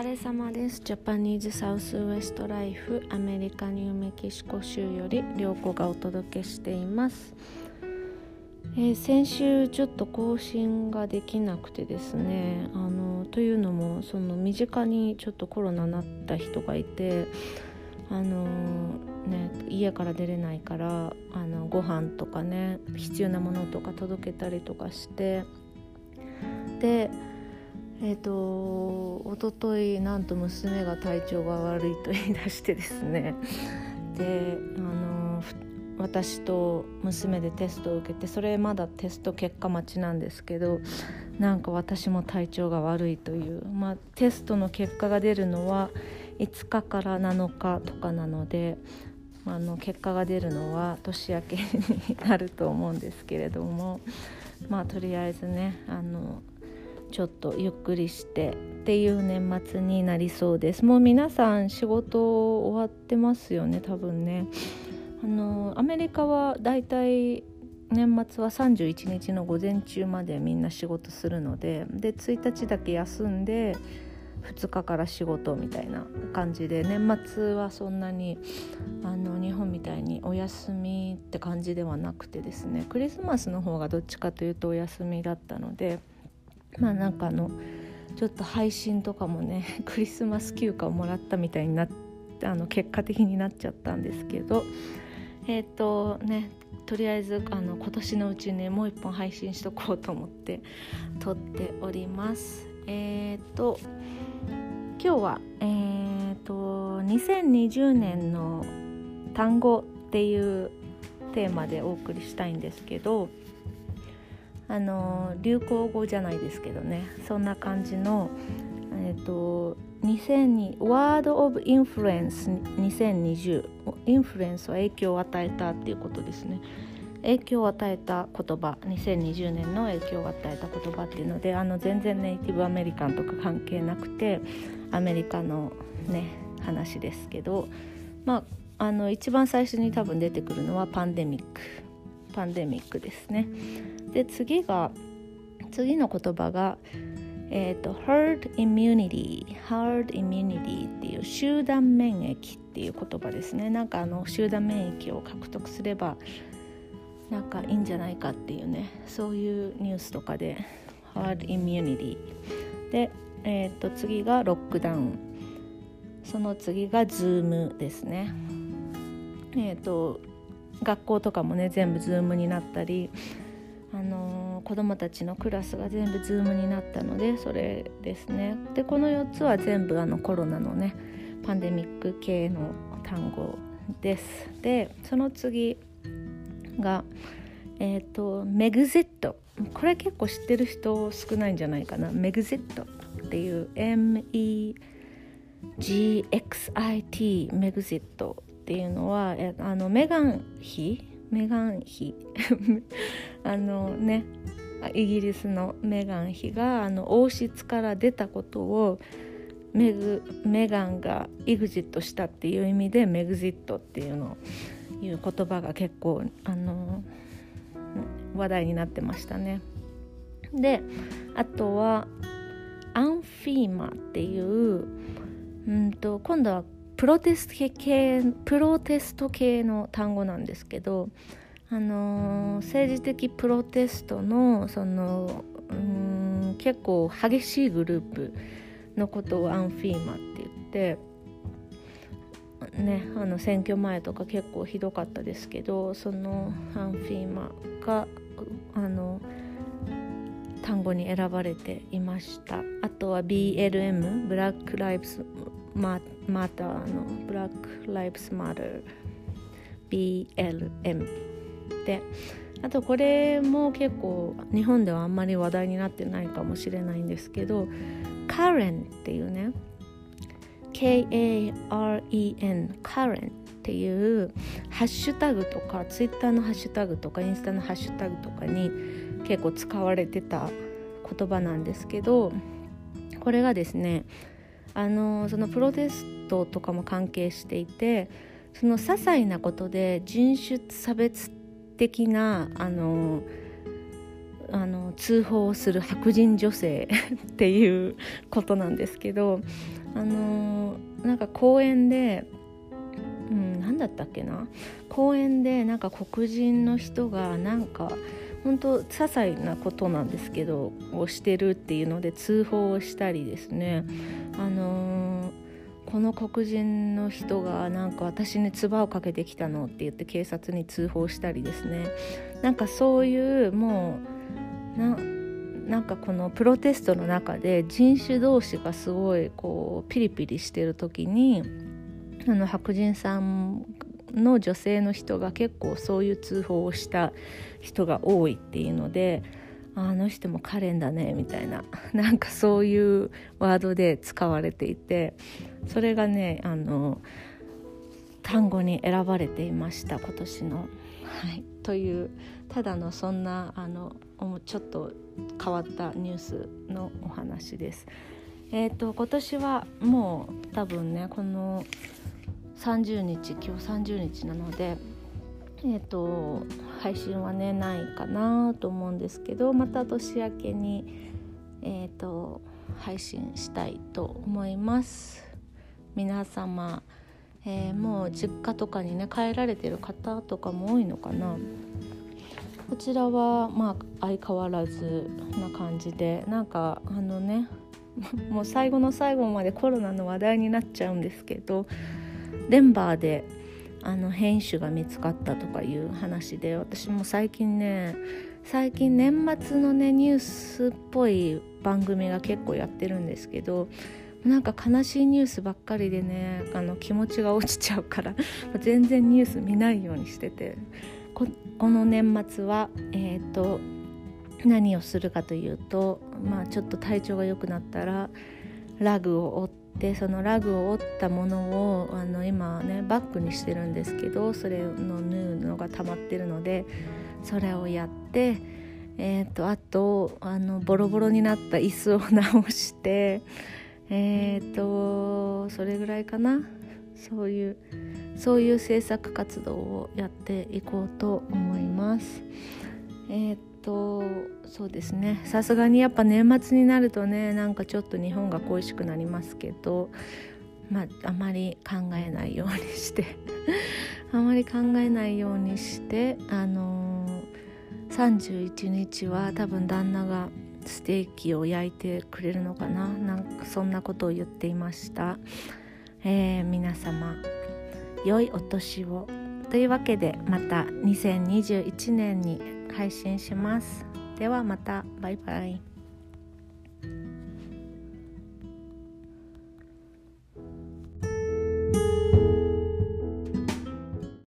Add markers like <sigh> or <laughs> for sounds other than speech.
疲れ様です。ジャパニーズサウスウエストライフアメリカニューメキシコ州より涼子がお届けしています、えー、先週ちょっと更新ができなくてですねあのというのもその身近にちょっとコロナになった人がいてあのね、家から出れないからあのご飯とかね必要なものとか届けたりとかしてでえーと、おとといなんと娘が体調が悪いと言い出してですね。であの私と娘でテストを受けてそれまだテスト結果待ちなんですけどなんか私も体調が悪いという、まあ、テストの結果が出るのは5日から7日とかなのであの結果が出るのは年明けになると思うんですけれどもまあとりあえずねあのちょっとゆっくりしてっていう年末になりそうです。もう皆さん仕事終わってますよね多分ね。あのアメリカはだいたい年末は31日の午前中までみんな仕事するのでで1日だけ休んで2日から仕事みたいな感じで年末はそんなにあの日本みたいにお休みって感じではなくてですねクリスマスの方がどっちかというとお休みだったのでまあなんかあのちょっと配信とかもね <laughs> クリスマス休暇をもらったみたいになってあの結果的になっちゃったんですけどえっ、ー、とねとりあえずあの今年のうちにもう一本配信しとこうと思って撮っております。えっ、ー、と今日はえっ、ー、と2020年の単語っていうテーマでお送りしたいんですけどあの流行語じゃないですけどね。そんな感じのえっ、ー、と2002ワード・オブ・インフルエンス2020インフルエンスは影響を与えたっていうことですね。影響を与えた言葉。2020年の影響を与えた言葉っていうのであの全然ネイティブアメリカンとか関係なくてアメリカのね話ですけど。まああの一番最初に多分出てくるのはパンデミックパンデミックですね。で次が次の言葉がえーと、herd immunity herd immunity っていう集団免疫っていう言葉ですね。なんかあの集団免疫を獲得すればなんかいいんじゃないかっていうねそういうニュースとかで herd immunity で、えーと、次がロックダウンその次が Zoom ですね。えっ、ー、と学校とかもね全部 Zoom になったりあの子どもたちのクラスが全部 Zoom になったのでそれですね。でこの4つは全部あのコロナのねパンデミック系の単語です。でその次がえっ、ー、とメグゼット。これ結構知ってる人少ないんじゃないかな。メグゼットっていう MEGXIT メグゼット。っていうのはあのメガン妃？メガン妃？<laughs> あのねイギリスのメガン妃があの王室から出たことをメグメガンがイグジットしたっていう意味でメグジットっていうのいう言葉が結構あの話題になってましたね。であとはアンフィーマっていううんと今度はプロテスト系プロテスト系の単語なんですけど、あの、政治的プロテストのそのうん結構激しいグループのことをアンフィーマって言ってねあの選挙前とか結構ひどかったですけどそのアンフィーマがあの単語に選ばれていました。あとは BLM ブラック・ライブスママターのブラック・ライブスマター BLM であとこれも結構日本ではあんまり話題になってないかもしれないんですけどカレンっていうね K-A-R-E-N カレンっていうハッシュタグとかツイッターのハッシュタグとかインスタのハッシュタグとかに結構使われてた言葉なんですけどこれがですねあのそのプロテストとかも関係していてその些細なことで人種差別的なあのあの通報をする白人女性 <laughs> っていうことなんですけどあのなんか公園で、うん、何だったっけな？公園でなんか黒人の人がなんか本当些細なことなんですけどをしてるっていうので通報をしたりですね。あのー、この黒人の人がなんか私に唾をかけてきたのって言って警察に通報したりですね。なんかそういうもうななんかこのプロテストの中で人種同士がすごいこうピリピリしてる時にあの白人さんの女性の人が結構そういう通報をした人が多いっていうのであの人もカレンだねみたいな <laughs> なんかそういうワードで使われていてそれがねあの単語に選ばれていました今年の。はい、というただのそんなあのちょっと変わったニュースのお話です。えーと、今年はもう多分ねこの30日今日30日なのでえーと、配信はねないかなと思うんですけどまた年明けに、えーと、配信したいと思います。皆様、えー、もう実家とかにね帰られてる方とかも多いのかな。こちらはまあ相変わらずな感じでなんかあのねもう最後の最後までコロナの話題になっちゃうんですけどデンバーであの変種が見つかったとかいう話で私も最近ね最近年末のねニュースっぽい番組が結構やってるんですけどなんか悲しいニュースばっかりでねあの気持ちが落ちちゃうから全然ニュース見ないようにしててこの年末はえっ、ー、と何をするかというとまあちょっと体調が良くなったらラグを折っでそのラグを折ったものをあの今ねバッグにしてるんですけどそれの縫うのが溜まってるのでそれをやってえーと、あとあのボロボロになった椅子を直してえっ、ー、とそれぐらいかなそういうそういう制作活動をやっていこうと思います。えーとそうですね。さすがにやっぱ年末になるとねなんかちょっと日本が恋しくなりますけどまああまり考えないようにして <laughs> あまり考えないようにしてあのー、31日は多分旦那がステーキを焼いてくれるのかな。なんかそんなことを言っていました、えー、皆様良いお年を。というわけでまた2021年に配信します。ではまた。バイバイ。